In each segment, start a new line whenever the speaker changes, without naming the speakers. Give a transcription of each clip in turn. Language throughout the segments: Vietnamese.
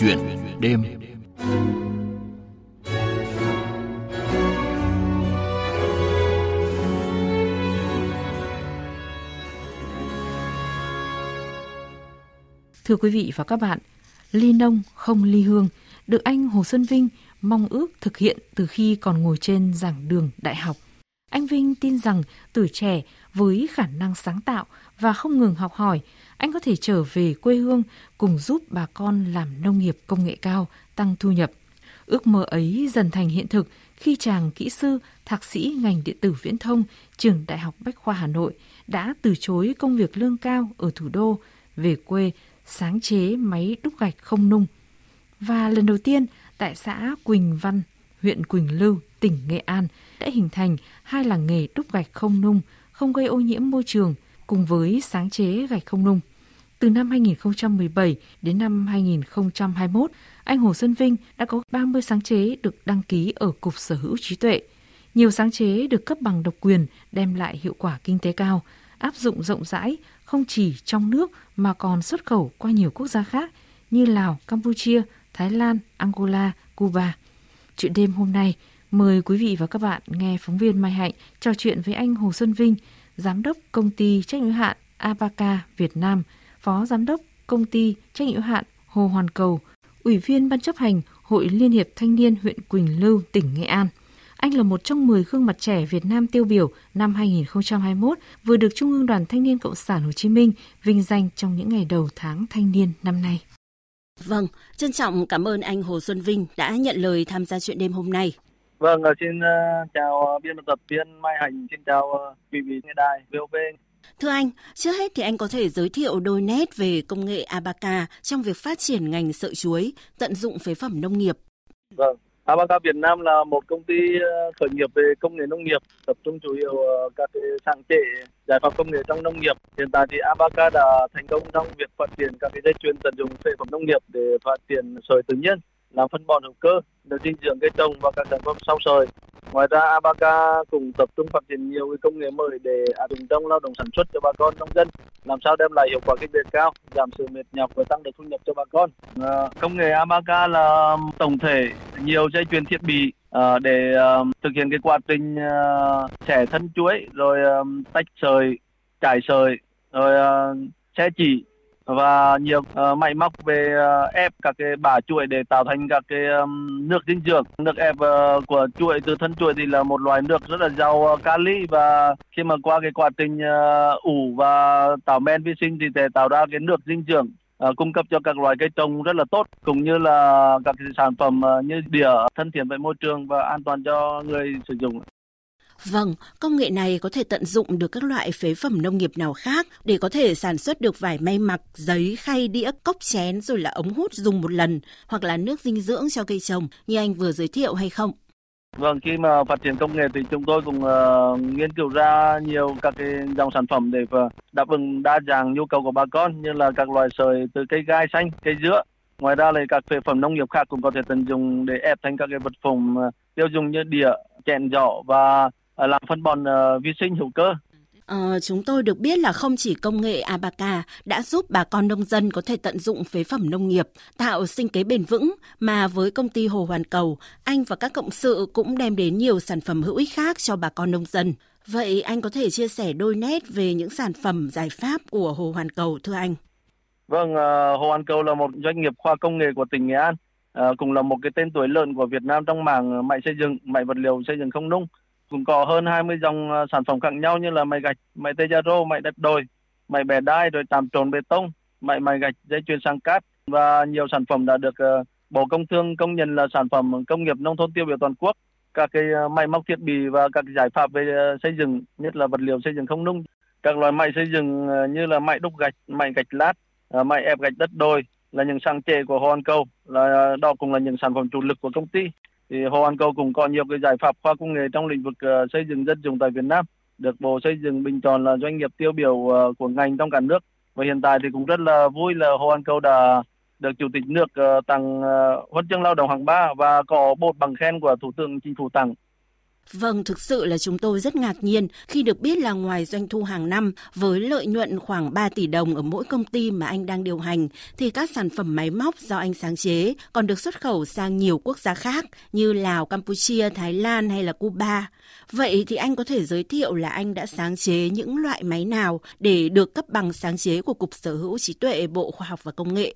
chuyện đêm
Thưa quý vị và các bạn, ly nông không ly hương được anh Hồ Xuân Vinh mong ước thực hiện từ khi còn ngồi trên giảng đường đại học. Anh Vinh tin rằng tuổi trẻ với khả năng sáng tạo và không ngừng học hỏi, anh có thể trở về quê hương cùng giúp bà con làm nông nghiệp công nghệ cao, tăng thu nhập. Ước mơ ấy dần thành hiện thực khi chàng kỹ sư, thạc sĩ ngành điện tử viễn thông, trường Đại học Bách khoa Hà Nội đã từ chối công việc lương cao ở thủ đô, về quê sáng chế máy đúc gạch không nung. Và lần đầu tiên tại xã Quỳnh Văn, huyện Quỳnh Lưu, tỉnh Nghệ An đã hình thành hai làng nghề đúc gạch không nung, không gây ô nhiễm môi trường cùng với sáng chế gạch không nung. Từ năm 2017 đến năm 2021, anh Hồ Xuân Vinh đã có 30 sáng chế được đăng ký ở Cục Sở hữu trí tuệ. Nhiều sáng chế được cấp bằng độc quyền đem lại hiệu quả kinh tế cao, áp dụng rộng rãi không chỉ trong nước mà còn xuất khẩu qua nhiều quốc gia khác như Lào, Campuchia, Thái Lan, Angola, Cuba. Chuyện đêm hôm nay, mời quý vị và các bạn nghe phóng viên Mai Hạnh trò chuyện với anh Hồ Xuân Vinh, giám đốc công ty trách nhiệm hạn Abaca Việt Nam, phó giám đốc công ty trách nhiệm hạn Hồ Hoàn Cầu, ủy viên ban chấp hành Hội Liên hiệp Thanh niên huyện Quỳnh Lưu, tỉnh Nghệ An. Anh là một trong 10 gương mặt trẻ Việt Nam tiêu biểu năm 2021, vừa được Trung ương Đoàn Thanh niên Cộng sản Hồ Chí Minh vinh danh trong những ngày đầu tháng thanh niên năm nay.
Vâng, trân trọng cảm ơn anh Hồ Xuân Vinh đã nhận lời tham gia chuyện đêm hôm nay.
Vâng, xin uh, chào biên tập viên Mai Hành, xin chào quý vị nghe đài VOV.
Thưa anh, trước hết thì anh có thể giới thiệu đôi nét về công nghệ Abaca trong việc phát triển ngành sợi chuối, tận dụng phế phẩm nông nghiệp.
Vâng, Abaca Việt Nam là một công ty ờ, khởi nghiệp về công nghệ nông nghiệp, tập trung chủ yếu các cái sáng chế giải pháp công nghệ trong nông nghiệp. Hiện tại thì Abaca đã thành công trong việc phát triển các cái dây chuyền tận dụng phế phẩm nông nghiệp để phát triển sợi tự nhiên, làm phân bón hữu cơ, được dinh dưỡng cây trồng và các sản phẩm sau sợi. Ngoài ra Abaca cũng tập trung phát triển nhiều cái công nghệ mới để à, áp dụng trong lao động sản xuất cho bà con nông dân, làm sao đem lại hiệu quả kinh tế cao, giảm sự mệt nhọc và tăng được thu nhập cho bà con. À, công nghệ Abaca là um, tổng thể nhiều dây chuyền thiết bị à, để à, thực hiện cái quá trình à, xẻ thân chuối, rồi à, tách sợi, trải sợi, rồi à, xe chỉ và nhiều uh, máy móc về uh, ép các cái bả chuỗi để tạo thành các cái um, nước dinh dưỡng. Nước ép uh, của chuỗi từ thân chuỗi thì là một loại nước rất là giàu uh, kali và khi mà qua cái quá trình uh, ủ và tạo men vi sinh thì sẽ tạo ra cái nước dinh dưỡng uh, cung cấp cho các loài cây trồng rất là tốt cũng như là các cái sản phẩm uh, như đĩa thân thiện với môi trường và an toàn cho người sử dụng.
Vâng, công nghệ này có thể tận dụng được các loại phế phẩm nông nghiệp nào khác để có thể sản xuất được vải may mặc, giấy, khay, đĩa, cốc chén rồi là ống hút dùng một lần hoặc là nước dinh dưỡng cho cây trồng như anh vừa giới thiệu hay không?
Vâng, khi mà phát triển công nghệ thì chúng tôi cũng uh, nghiên cứu ra nhiều các cái dòng sản phẩm để đáp ứng đa dạng nhu cầu của bà con như là các loại sợi từ cây gai xanh, cây dứa. Ngoài ra là các phế phẩm nông nghiệp khác cũng có thể tận dụng để ép thành các cái vật phẩm uh, tiêu dùng như đĩa, chén giỏ và làm phân bón uh, vi sinh hữu cơ.
Ờ, chúng tôi được biết là không chỉ công nghệ Abaca đã giúp bà con nông dân có thể tận dụng phế phẩm nông nghiệp, tạo sinh kế bền vững, mà với công ty Hồ Hoàn Cầu, anh và các cộng sự cũng đem đến nhiều sản phẩm hữu ích khác cho bà con nông dân. Vậy anh có thể chia sẻ đôi nét về những sản phẩm giải pháp của Hồ Hoàn Cầu thưa anh?
Vâng, uh, Hồ Hoàn Cầu là một doanh nghiệp khoa công nghệ của tỉnh Nghệ An, cũng là một cái tên tuổi lớn của Việt Nam trong mảng máy xây dựng, máy vật liệu xây dựng không nung cũng có hơn 20 dòng ờ, sản phẩm khác nhau như là máy gạch, máy tê rô, máy đất đồi, máy bẻ đai rồi tạm trộn bê tông, máy máy gạch dây chuyền sang cát. Và nhiều sản phẩm đã được ờ, Bộ Công Thương công nhận là sản phẩm công nghiệp nông thôn tiêu biểu toàn quốc. Các cái ờ, máy móc thiết bị và các giải pháp về xây dựng, nhất là vật liệu xây dựng không nung, các loại máy xây dựng như là máy đúc gạch, máy gạch lát, máy ép gạch đất đồi là những sáng chế của Hoàn Cầu, là đó cũng là những sản phẩm chủ lực của công ty thì Hồ An Cầu cũng có nhiều cái giải pháp khoa công nghệ trong lĩnh vực ờ, xây dựng dân dụng tại Việt Nam. Được Bộ Xây dựng bình chọn là doanh nghiệp tiêu biểu ờ, của ngành trong cả nước. Và hiện tại thì cũng rất là vui là Hồ An Cầu đã được Chủ tịch nước ờ, tặng huân chương lao động hạng ba và có bột bằng khen của Thủ tướng Chính phủ tặng.
Vâng, thực sự là chúng tôi rất ngạc nhiên khi được biết là ngoài doanh thu hàng năm với lợi nhuận khoảng 3 tỷ đồng ở mỗi công ty mà anh đang điều hành thì các sản phẩm máy móc do anh sáng chế còn được xuất khẩu sang nhiều quốc gia khác như Lào, Campuchia, Thái Lan hay là Cuba. Vậy thì anh có thể giới thiệu là anh đã sáng chế những loại máy nào để được cấp bằng sáng chế của Cục Sở hữu trí tuệ Bộ Khoa học và Công nghệ?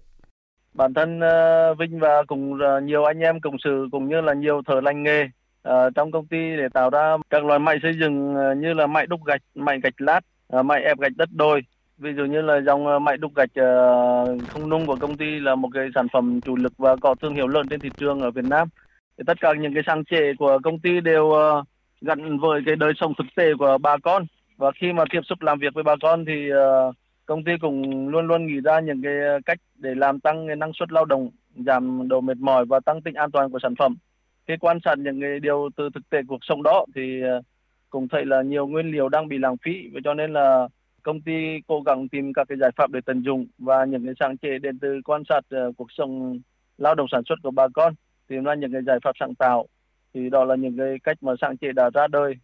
Bản thân ờ, Vinh và cùng ờ, nhiều anh em cộng sự cũng như là nhiều thợ lành nghề Ờ, trong công ty để tạo ra các loại máy xây dựng ờ, như là máy đúc gạch, máy gạch lát, uh, máy ép gạch đất đồi. Ví dụ như là dòng máy đúc gạch không nung của công ty là một cái sản phẩm chủ lực và có thương hiệu lớn trên thị trường ở Việt Nam. Thì tất cả những cái sáng chế của công ty đều gắn với cái đời sống thực tế của bà con và khi mà tiếp xúc làm việc với bà con thì công ty cũng luôn luôn nghĩ ra những cái cách để làm tăng cái năng suất lao động giảm độ mệt mỏi và tăng tính an toàn của sản phẩm khi quan sát những cái điều từ thực tế cuộc sống đó thì ờ, cũng thấy là nhiều nguyên liệu đang bị lãng phí. Và cho nên là công ty cố gắng tìm các cái giải pháp để tận dụng và những cái sáng chế đến từ quan sát uh, cuộc sống lao động sản xuất của bà con. Tìm ra những cái giải pháp sáng tạo. Thì đó là những cái cách mà sáng chế đã ra đời.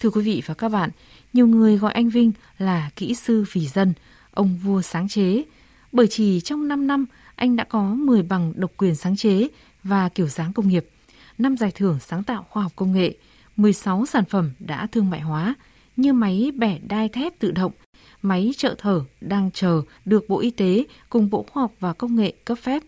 Thưa quý vị và các bạn, nhiều người gọi anh Vinh là kỹ sư vì dân, ông vua sáng chế, bởi chỉ trong 5 năm anh đã có 10 bằng độc quyền sáng chế và kiểu dáng công nghiệp, 5 giải thưởng sáng tạo khoa học công nghệ, 16 sản phẩm đã thương mại hóa như máy bẻ đai thép tự động, máy trợ thở đang chờ được Bộ Y tế cùng Bộ Khoa học và Công nghệ cấp phép.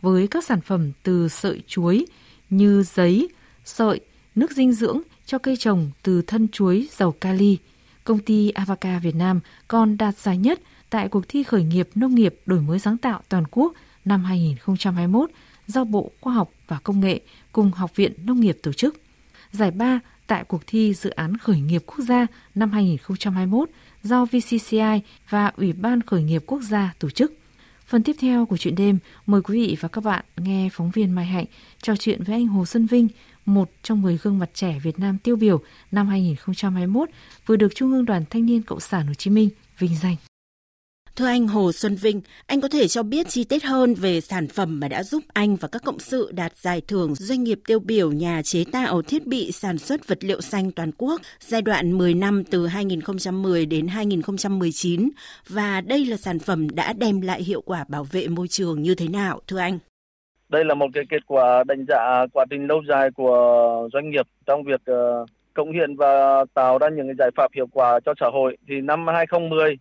Với các sản phẩm từ sợi chuối như giấy, sợi, nước dinh dưỡng cho cây trồng từ thân chuối giàu kali, công ty Avaca Việt Nam còn đạt giải nhất tại cuộc thi khởi nghiệp nông nghiệp đổi mới sáng tạo toàn quốc năm 2021 do Bộ Khoa học và Công nghệ cùng Học viện Nông nghiệp tổ chức. Giải ba tại cuộc thi dự án khởi nghiệp quốc gia năm 2021 do VCCI và Ủy ban khởi nghiệp quốc gia tổ chức. Phần tiếp theo của chuyện đêm, mời quý vị và các bạn nghe phóng viên Mai Hạnh trò chuyện với anh Hồ Xuân Vinh, một trong 10 gương mặt trẻ Việt Nam tiêu biểu năm 2021 vừa được Trung ương Đoàn Thanh niên Cộng sản Hồ Chí Minh vinh danh.
Thưa anh Hồ Xuân Vinh, anh có thể cho biết chi tiết hơn về sản phẩm mà đã giúp anh và các cộng sự đạt giải thưởng doanh nghiệp tiêu biểu nhà chế tạo thiết bị sản xuất vật liệu xanh toàn quốc giai đoạn 10 năm từ 2010 đến 2019 và đây là sản phẩm đã đem lại hiệu quả bảo vệ môi trường như thế nào thưa anh?
Đây là một cái kết quả đánh giá quá trình lâu dài của doanh nghiệp trong việc ờ, cống cộng hiện và tạo ra những giải pháp hiệu quả cho xã hội. Thì năm 2010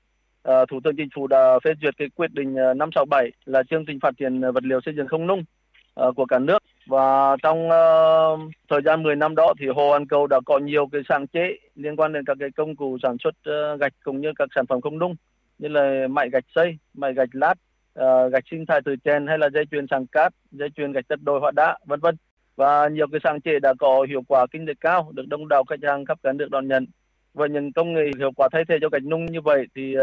uh, Thủ tướng Chính phủ đã phê duyệt cái quyết định ờ, 567 là chương trình phát triển ờ, vật liệu xây dựng không nung uh, của cả nước và trong uh, thời gian 10 năm đó thì Hồ An Cầu đã có nhiều cái sáng chế liên quan đến các cái công cụ sản xuất uh, gạch cũng như các sản phẩm không nung như là mại gạch xây, mại gạch lát, uh, gạch sinh thái từ chèn hay là dây chuyền sàng cát, dây chuyền gạch đất đồi hóa đá, vân vân. Và nhiều cái sáng chế đã có hiệu quả kinh tế cao, được đông đảo khách hàng khắp cả nước đón nhận. Và những công nghệ hiệu quả thay thế cho gạch nung như vậy thì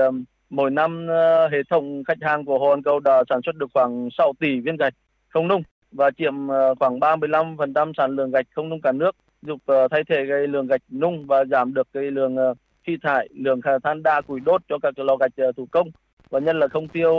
mỗi năm uh, hệ thống khách hàng của Hồ An Cầu đã sản xuất được khoảng 6 tỷ viên gạch không nung và chiếm uh, khoảng 35% sản lượng gạch không nung cả nước, giúp uh, thay thế cái lượng gạch nung và giảm được cái lượng uh, khí thải, lượng than đa củi đốt cho các lò gạch thủ công và nhân là không tiêu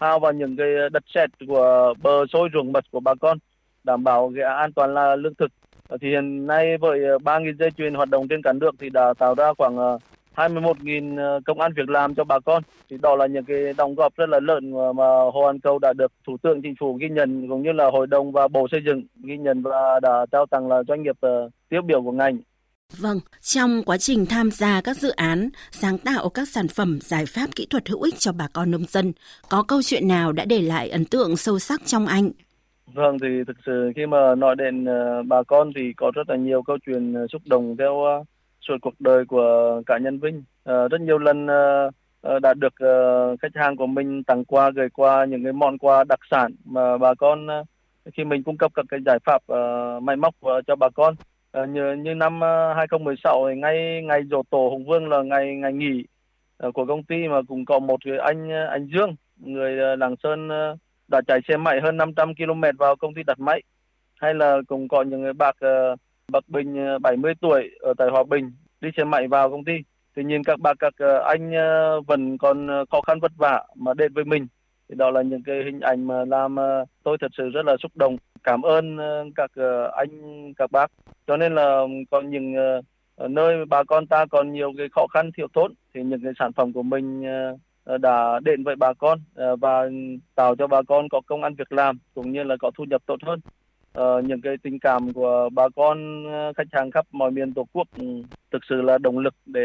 hao vào những cái đất sét của bờ sôi ruộng mật của bà con, đảm bảo cái an toàn là lương thực. Ờ, thì hiện nay với ờ, 3.000 dây chuyền hoạt động trên cả nước thì đã tạo ra khoảng ờ, 21.000 công an việc làm cho bà con thì đó là những cái đóng góp rất là lớn mà Hồ An Cầu đã được Thủ tướng Chính phủ ghi nhận cũng như là Hội đồng và Bộ Xây dựng ghi nhận và đã trao tặng là doanh nghiệp tiêu biểu của ngành.
Vâng, trong quá trình tham gia các dự án, sáng tạo các sản phẩm, giải pháp kỹ thuật hữu ích cho bà con nông dân, có câu chuyện nào đã để lại ấn tượng sâu sắc trong anh?
Vâng, thì thực sự khi mà nói đến uh, bà con thì có rất là nhiều câu chuyện ờ, xúc động theo uh, suốt cuộc đời của cá nhân Vinh. À, rất nhiều lần à, đã được à, khách hàng của mình tặng quà gửi qua những cái món quà đặc sản mà bà con khi mình cung cấp các cái giải pháp à, máy móc cho bà con. Như, như năm 2016 thì ngay ngày dỗ tổ Hùng Vương là ngày ngày nghỉ của công ty mà cũng có một người anh anh Dương người à, Lạng Sơn đã chạy xe máy hơn 500 km vào công ty đặt máy, hay là cũng có những người bạc ờ, bậc Bình ờ, 70 tuổi ở tại Hòa Bình đi xe máy vào công ty. Thì nhìn các bà các ờ, anh vẫn còn khó khăn vất vả mà đến với mình. Thì đó là những cái hình ảnh mà làm tôi thật sự rất là xúc động. Cảm ơn các anh, các bác. Cho nên là còn những nơi bà con ta còn nhiều cái khó khăn thiếu thốn, thì những cái sản phẩm của mình Ờ, đã đến với bà con ờ, và tạo cho bà con có công ăn việc làm, cũng như là có thu nhập tốt hơn ờ, những cái tình cảm của bà con khách hàng khắp mọi miền tổ quốc ừ, thực sự là động lực để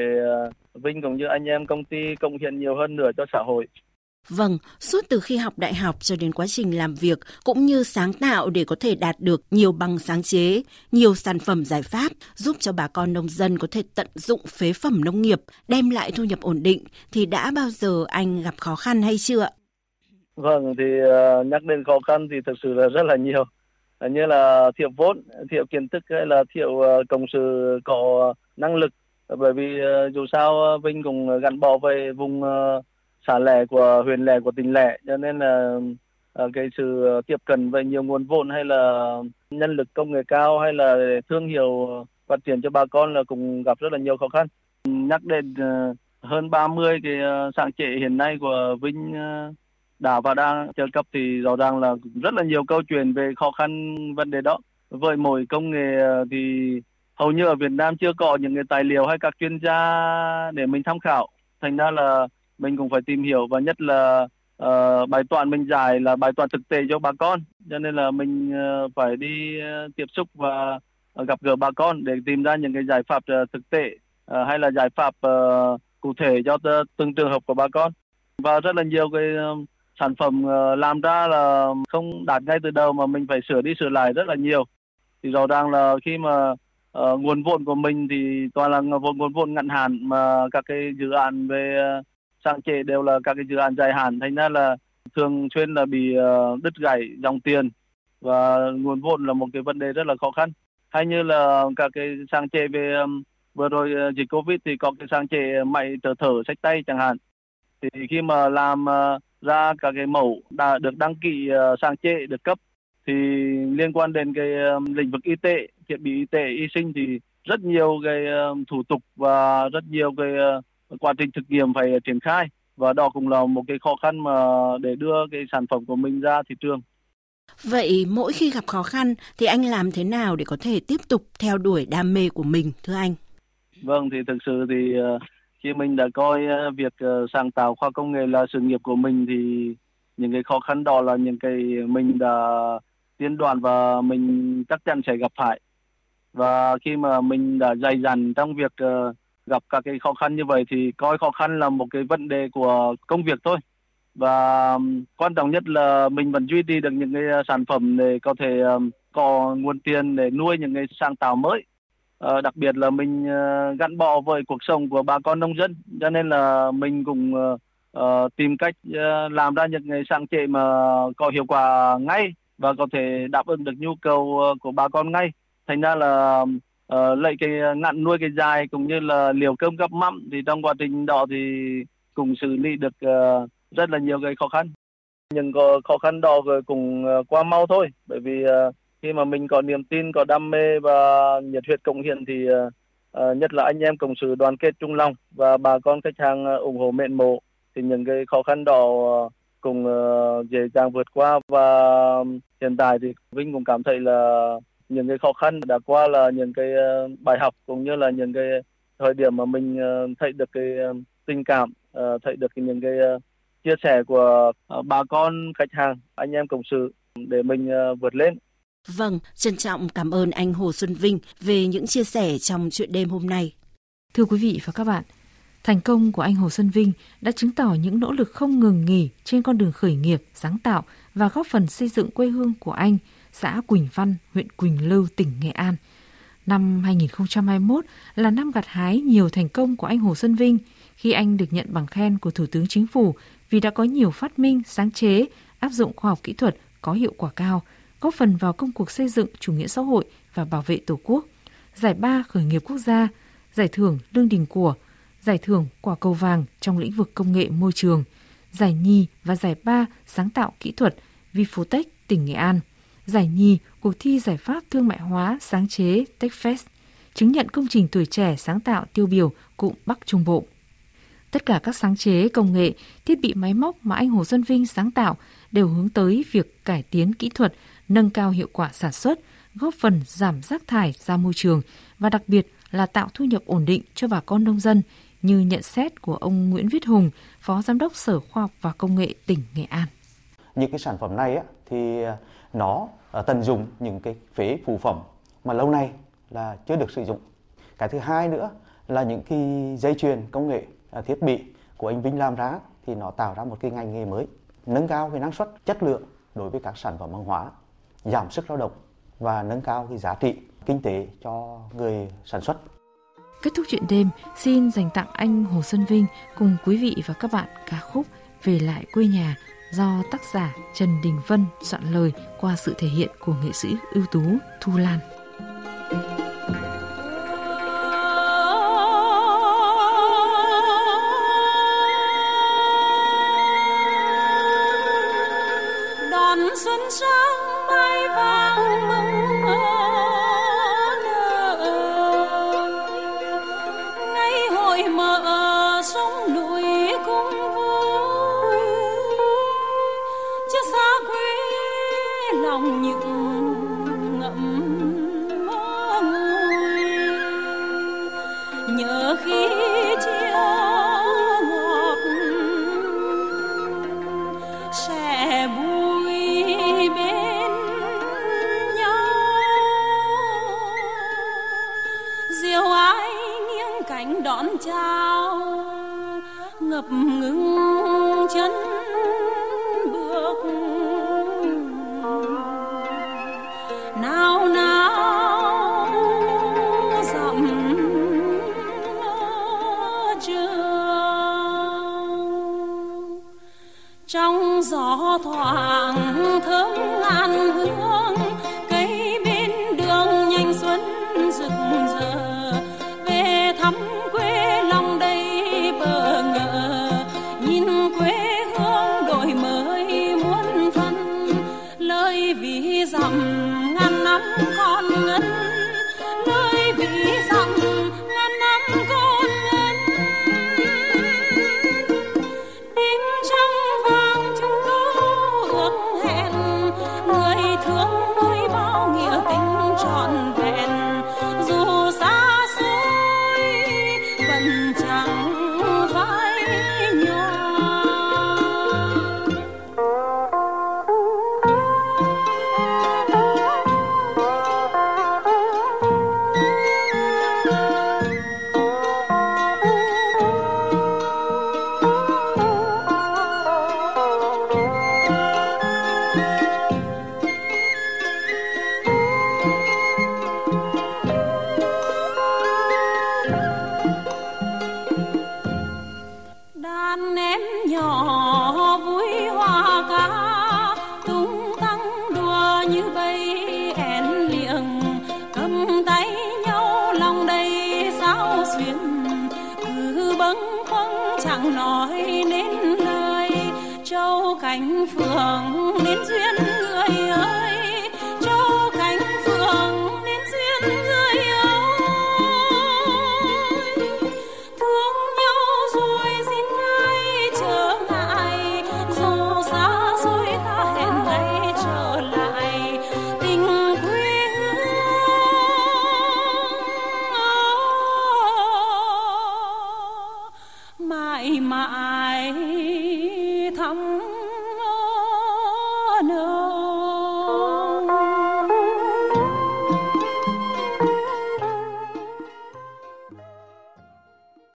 Vinh cũng như anh em công ty công hiến nhiều hơn nữa cho xã hội.
Vâng, suốt từ khi học đại học cho đến quá trình làm việc cũng như sáng tạo để có thể đạt được nhiều bằng sáng chế, nhiều sản phẩm giải pháp giúp cho bà con nông dân có thể tận dụng phế phẩm nông nghiệp, đem lại thu nhập ổn định thì đã bao giờ anh gặp khó khăn hay chưa?
Vâng, thì ờ, nhắc đến khó khăn thì thực sự là rất là nhiều ờ, như là thiếu vốn, thiếu kiến thức hay là thiếu ờ, công sự có năng lực bởi vì dù sao Vinh cũng gắn bó về vùng xã lẻ của huyện lẻ của tỉnh lẻ cho nên là ờ, cái sự tiếp cận về nhiều nguồn vốn hay là nhân lực công nghệ cao hay là thương hiệu phát triển cho bà con là cũng gặp rất là nhiều khó khăn. Nhắc đến ờ, hơn 30 cái ờ, sáng chế hiện nay của Vinh đã và đang trợ cấp thì rõ ràng là rất là nhiều câu chuyện về khó khăn, vấn đề đó. Với mỗi công nghệ thì hầu như ở Việt Nam chưa có những cái tài liệu hay các chuyên gia để mình tham khảo. Thành ra là mình cũng phải tìm hiểu và nhất là uh, bài toán mình giải là bài toán thực tế cho bà con. Cho nên là mình uh, phải đi uh, tiếp xúc và uh, gặp gỡ bà con để tìm ra những cái giải pháp uh, thực tế uh, hay là giải pháp uh, cụ thể cho từng trường hợp của bà con. Và rất là nhiều cái uh, sản phẩm uh, làm ra là không đạt ngay từ đầu mà mình phải sửa đi sửa lại rất là nhiều thì rõ ràng là khi mà uh, nguồn vốn của mình thì toàn là nguồn nguồn vốn ngắn hạn mà các cái dự án về uh, sáng chế đều là các cái dự án dài hạn. Thành ra là thường xuyên là bị ờ, đứt gãy dòng tiền và nguồn vốn là một cái vấn đề rất là khó khăn. Hay như là các cái sáng chế về vừa rồi ờ, dịch covid thì có cái sáng chế máy thở thở sách tay chẳng hạn. Thì khi mà làm ờ, ra các cái mẫu đã được đăng ký sáng chế được cấp thì liên quan đến cái lĩnh vực y tế, thiết bị y tế, y sinh thì rất nhiều cái thủ tục và rất nhiều cái quá trình thực nghiệm phải triển khai và đó cũng là một cái khó khăn mà để đưa cái sản phẩm của mình ra thị trường.
Vậy mỗi khi gặp khó khăn thì anh làm thế nào để có thể tiếp tục theo đuổi đam mê của mình thưa anh?
Vâng thì thực sự thì uh, khi mình đã coi ờ, việc ờ, sáng tạo khoa công nghệ là sự nghiệp của mình thì những cái khó khăn đó là những cái mình đã tiên đoán và mình chắc chắn sẽ gặp phải và khi mà mình đã dày dặn trong việc ờ, gặp các cái khó khăn như vậy thì coi khó khăn là một cái vấn đề của công việc thôi. Và um, quan trọng nhất là mình vẫn duy trì được những cái uh, sản phẩm để có thể um, có nguồn tiền để nuôi những cái sáng tạo mới. Ờ, đặc biệt là mình ờ, gắn bó với cuộc sống của bà con nông dân. Cho nên là mình cũng uh, tìm cách làm ra những cái sáng chế mà có hiệu quả ngay và có thể đáp ứng được nhu cầu của bà con ngay. Thành ra là um, uh, lấy cái ờ, ngặn nuôi cái dài cũng như là liều cơm gấp mắm thì trong quá trình đó thì cũng xử lý được uh, rất là nhiều cái khó khăn. Những khó khăn đó cũng qua mau thôi bởi vì uh, khi mà mình có niềm tin có đam mê và nhiệt huyết cống hiến thì uh, nhất là anh em cộng sự đoàn kết trung lòng và bà con khách hàng ủng hộ mện mộ thì những cái khó khăn đó uh, cùng uh, dễ dàng vượt qua và hiện tại thì Vinh cũng cảm thấy là những cái khó khăn đã qua là những cái uh, bài học cũng như là những cái thời điểm mà mình uh, thấy được cái uh, tình cảm thấy được những cái chia sẻ của bà con khách hàng anh em cộng sự để mình vượt lên
Vâng, trân trọng cảm ơn anh Hồ Xuân Vinh về những chia sẻ trong chuyện đêm hôm nay.
Thưa quý vị và các bạn, thành công của anh Hồ Xuân Vinh đã chứng tỏ những nỗ lực không ngừng nghỉ trên con đường khởi nghiệp, sáng tạo và góp phần xây dựng quê hương của anh, xã Quỳnh Văn, huyện Quỳnh Lưu, tỉnh Nghệ An. Năm 2021 là năm gặt hái nhiều thành công của anh Hồ Xuân Vinh khi anh được nhận bằng khen của Thủ tướng Chính phủ vì đã có nhiều phát minh, sáng chế, áp dụng khoa học kỹ thuật có hiệu quả cao – góp phần vào công cuộc xây dựng chủ nghĩa xã hội và bảo vệ Tổ quốc. Giải ba khởi nghiệp quốc gia, giải thưởng lương đình của, giải thưởng quả cầu vàng trong lĩnh vực công nghệ môi trường, giải nhì và giải ba sáng tạo kỹ thuật Vifotech tỉnh Nghệ An, giải nhì cuộc thi giải pháp thương mại hóa sáng chế TechFest, chứng nhận công trình tuổi trẻ sáng tạo tiêu biểu cụm Bắc Trung Bộ. Tất cả các sáng chế, công nghệ, thiết bị máy móc mà anh Hồ Xuân Vinh sáng tạo đều hướng tới việc cải tiến kỹ thuật, nâng cao hiệu quả sản xuất, góp phần giảm rác thải ra môi trường và đặc biệt là tạo thu nhập ổn định cho bà con nông dân như nhận xét của ông Nguyễn Viết Hùng, Phó Giám đốc Sở Khoa học và Công nghệ tỉnh Nghệ An.
Những cái sản phẩm này á, thì ờ, nó ờ, tận dụng những cái phế phụ phẩm mà lâu nay là chưa được sử dụng. Cái thứ hai nữa là những cái dây chuyền công nghệ ờ, thiết bị của anh Vinh làm ra thì nó tạo ra một cái ngành nghề mới, nâng cao cái năng suất, chất lượng đối với các sản phẩm hàng hóa, giảm sức lao động và nâng cao cái giá trị kinh tế cho người sản xuất.
Kết thúc chuyện đêm, xin dành tặng anh Hồ Xuân Vinh cùng quý vị và các bạn ca khúc Về lại quê nhà do tác giả Trần Đình Vân soạn lời qua sự thể hiện của nghệ sĩ ưu tú Thu Lan.
đón những nào nào dặm trường. Trong gió thoảng